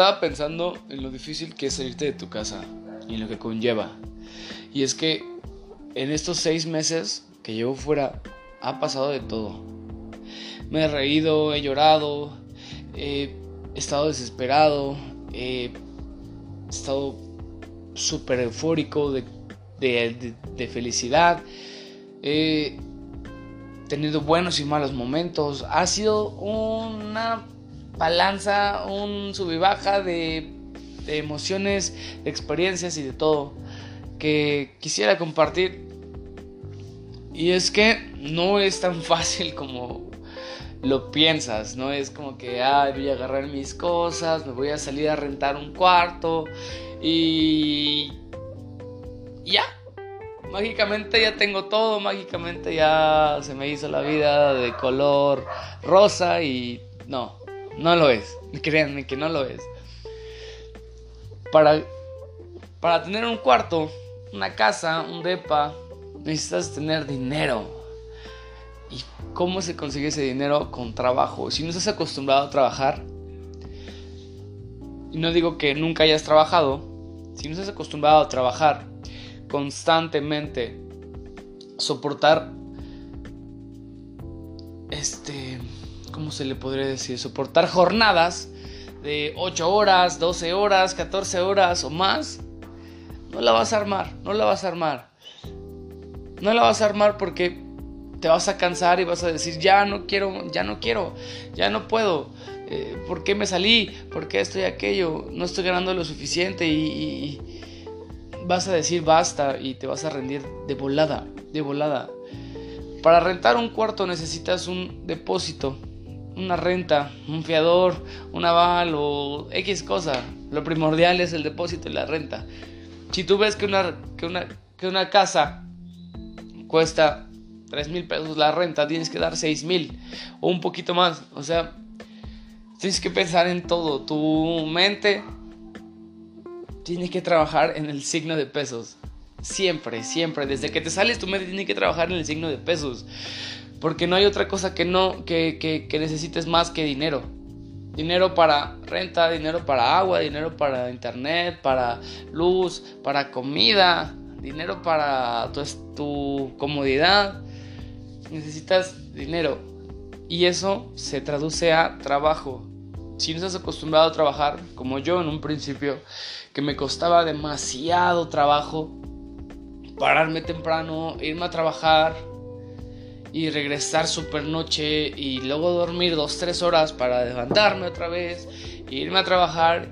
estaba pensando en lo difícil que es salirte de tu casa y en lo que conlleva. Y es que en estos seis meses que llevo fuera ha pasado de todo. Me he reído, he llorado, he estado desesperado, he estado súper eufórico de, de, felicidad. He tenido buenos y malos momentos. Ha sido una balanza, un sub y baja de, de emociones, de experiencias y de todo que quisiera compartir. Y es que no es tan fácil como lo piensas, no es como que, ah, voy a agarrar mis cosas, me voy a salir a rentar un cuarto y ya, mágicamente ya tengo todo, mágicamente ya se me hizo la vida de color rosa y no, no lo es, créanme que no lo es. Para, para tener un cuarto, una casa, un depa, necesitas tener dinero. ¿Y cómo se consigue ese dinero? Con trabajo. Si no estás acostumbrado a trabajar, y no digo que nunca hayas trabajado, si no estás acostumbrado a trabajar constantemente, soportar, este, ¿cómo se le podría decir? Soportar jornadas de 8 horas, 12 horas, 14 horas o más, no la vas a armar, no la vas a armar. No la vas a armar porque te vas a cansar y vas a decir, ya no quiero, ya no quiero, ya no puedo. Eh, ¿Por qué me salí? ¿Por qué estoy aquello? No estoy ganando lo suficiente y, vas a decir basta y te vas a rendir de volada, de volada. Para rentar un cuarto necesitas un depósito, una renta, un fiador, un aval o X cosa. Lo primordial es el depósito y la renta. Si tú ves que una, que una, que una casa cuesta 3 mil pesos la renta, tienes que dar 6 mil o un poquito más. O sea, tienes que pensar en todo. Tu mente tiene que trabajar en el signo de pesos. Siempre, siempre. Desde que te sales, tu mente tiene que trabajar en el signo de pesos. Porque no hay otra cosa que no que, que, necesites más que dinero. Dinero para renta, dinero para agua, dinero para internet, para luz, para comida, dinero para tu, tu comodidad necesitas dinero. Y eso se traduce a trabajo. Si no estás acostumbrado a trabajar, como yo en un principio, que me costaba demasiado trabajo pararme temprano, irme a trabajar y regresar super noche y luego dormir dos, tres horas para levantarme otra vez e irme a trabajar.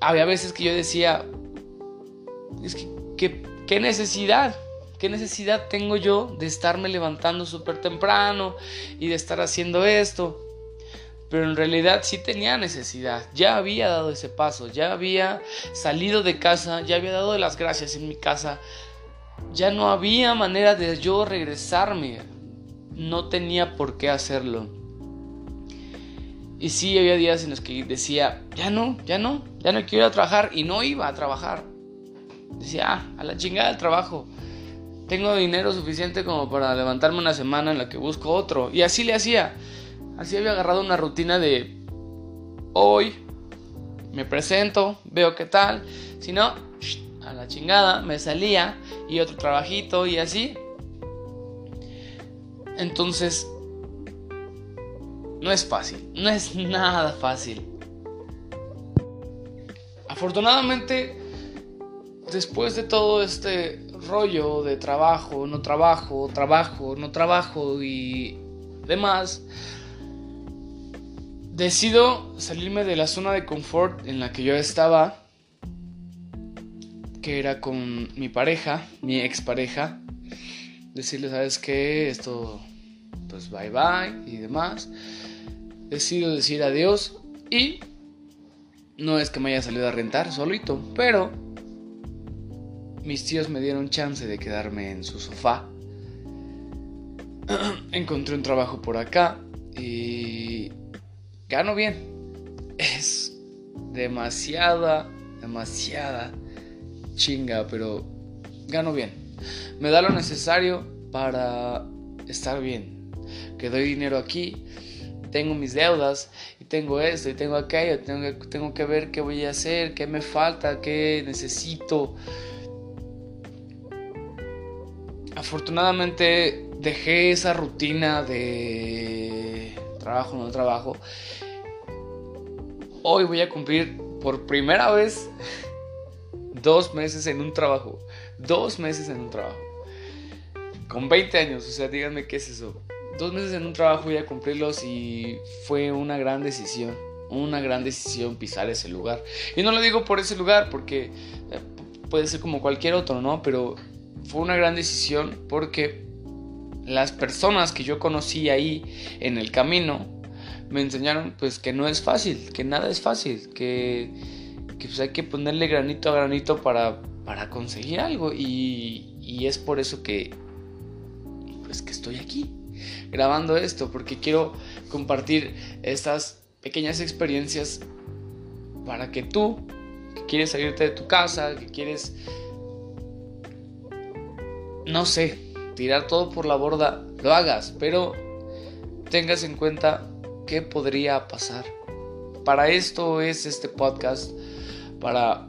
Había veces que yo decía, es ¿qué necesidad? ¿Qué necesidad tengo yo de estarme levantando súper temprano y de estar haciendo esto? Pero en realidad sí tenía necesidad, ya había dado ese paso, ya había salido de casa, ya había dado las gracias en mi casa, ya no había manera de yo regresarme, no tenía por qué hacerlo. Y sí había días en los que decía, ya no, ya no, ya no quiero ir a trabajar y no iba a trabajar. Decía, ah, a la chingada del trabajo tengo dinero suficiente como para levantarme una semana en la que busco otro. Y así le hacía. Así había agarrado una rutina de hoy me presento, veo qué tal. Si no, a la chingada, me salía y otro trabajito y así. Entonces, no es fácil, no es nada fácil. Afortunadamente, después de todo este rollo de trabajo, no trabajo, trabajo, no trabajo y demás, decido salirme de la zona de confort en la que yo estaba, que era con mi pareja, mi expareja, decirle, ¿sabes qué? Esto, pues bye bye y demás. Decido decir adiós y no es que me haya salido a rentar solito, pero mis tíos me dieron chance de quedarme en su sofá. Encontré un trabajo por acá y gano bien. Es demasiada, demasiada chinga, pero gano bien. Me da lo necesario para estar bien. Que doy dinero aquí, tengo mis deudas y tengo esto y tengo aquello, tengo, tengo que ver qué voy a hacer, qué me falta, qué necesito. Afortunadamente dejé esa rutina de trabajo, no trabajo. Hoy voy a cumplir por primera vez dos meses en un trabajo. Dos meses en un trabajo. Con 20 años, o sea, díganme qué es eso. Dos meses en un trabajo voy a cumplirlos y fue una gran decisión. Una gran decisión pisar ese lugar. Y no lo digo por ese lugar, porque eh, puede ser como cualquier otro, ¿no? Pero fue una gran decisión porque las personas que yo conocí ahí en el camino me enseñaron pues que no es fácil, que nada es fácil, que, pues, hay que ponerle granito a granito para, para conseguir algo y, y es por eso que pues que estoy aquí grabando esto porque quiero compartir estas pequeñas experiencias para que tú que quieres salirte de tu casa, que quieres no sé, tirar todo por la borda, lo hagas, pero tengas en cuenta qué podría pasar. Para esto es este podcast, para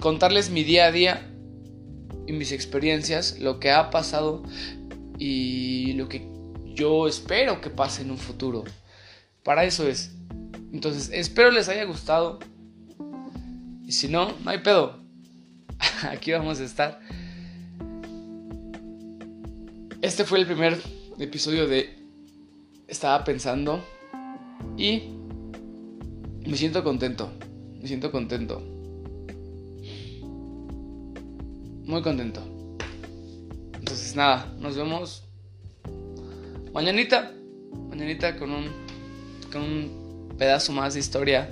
contarles mi día a día y mis experiencias, lo que ha pasado y lo que yo espero que pase en un futuro. Para eso es. Entonces, espero les haya gustado. Y si no, no hay pedo. Aquí vamos a estar. Este fue el primer episodio de Estaba pensando y me siento contento. Me siento contento. Muy contento. Entonces nada, nos vemos mañanita. Mañanita con un, con un pedazo más de historia,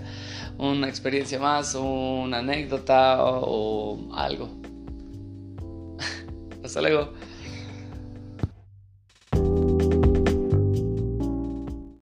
una experiencia más, una anécdota o algo. Hasta luego.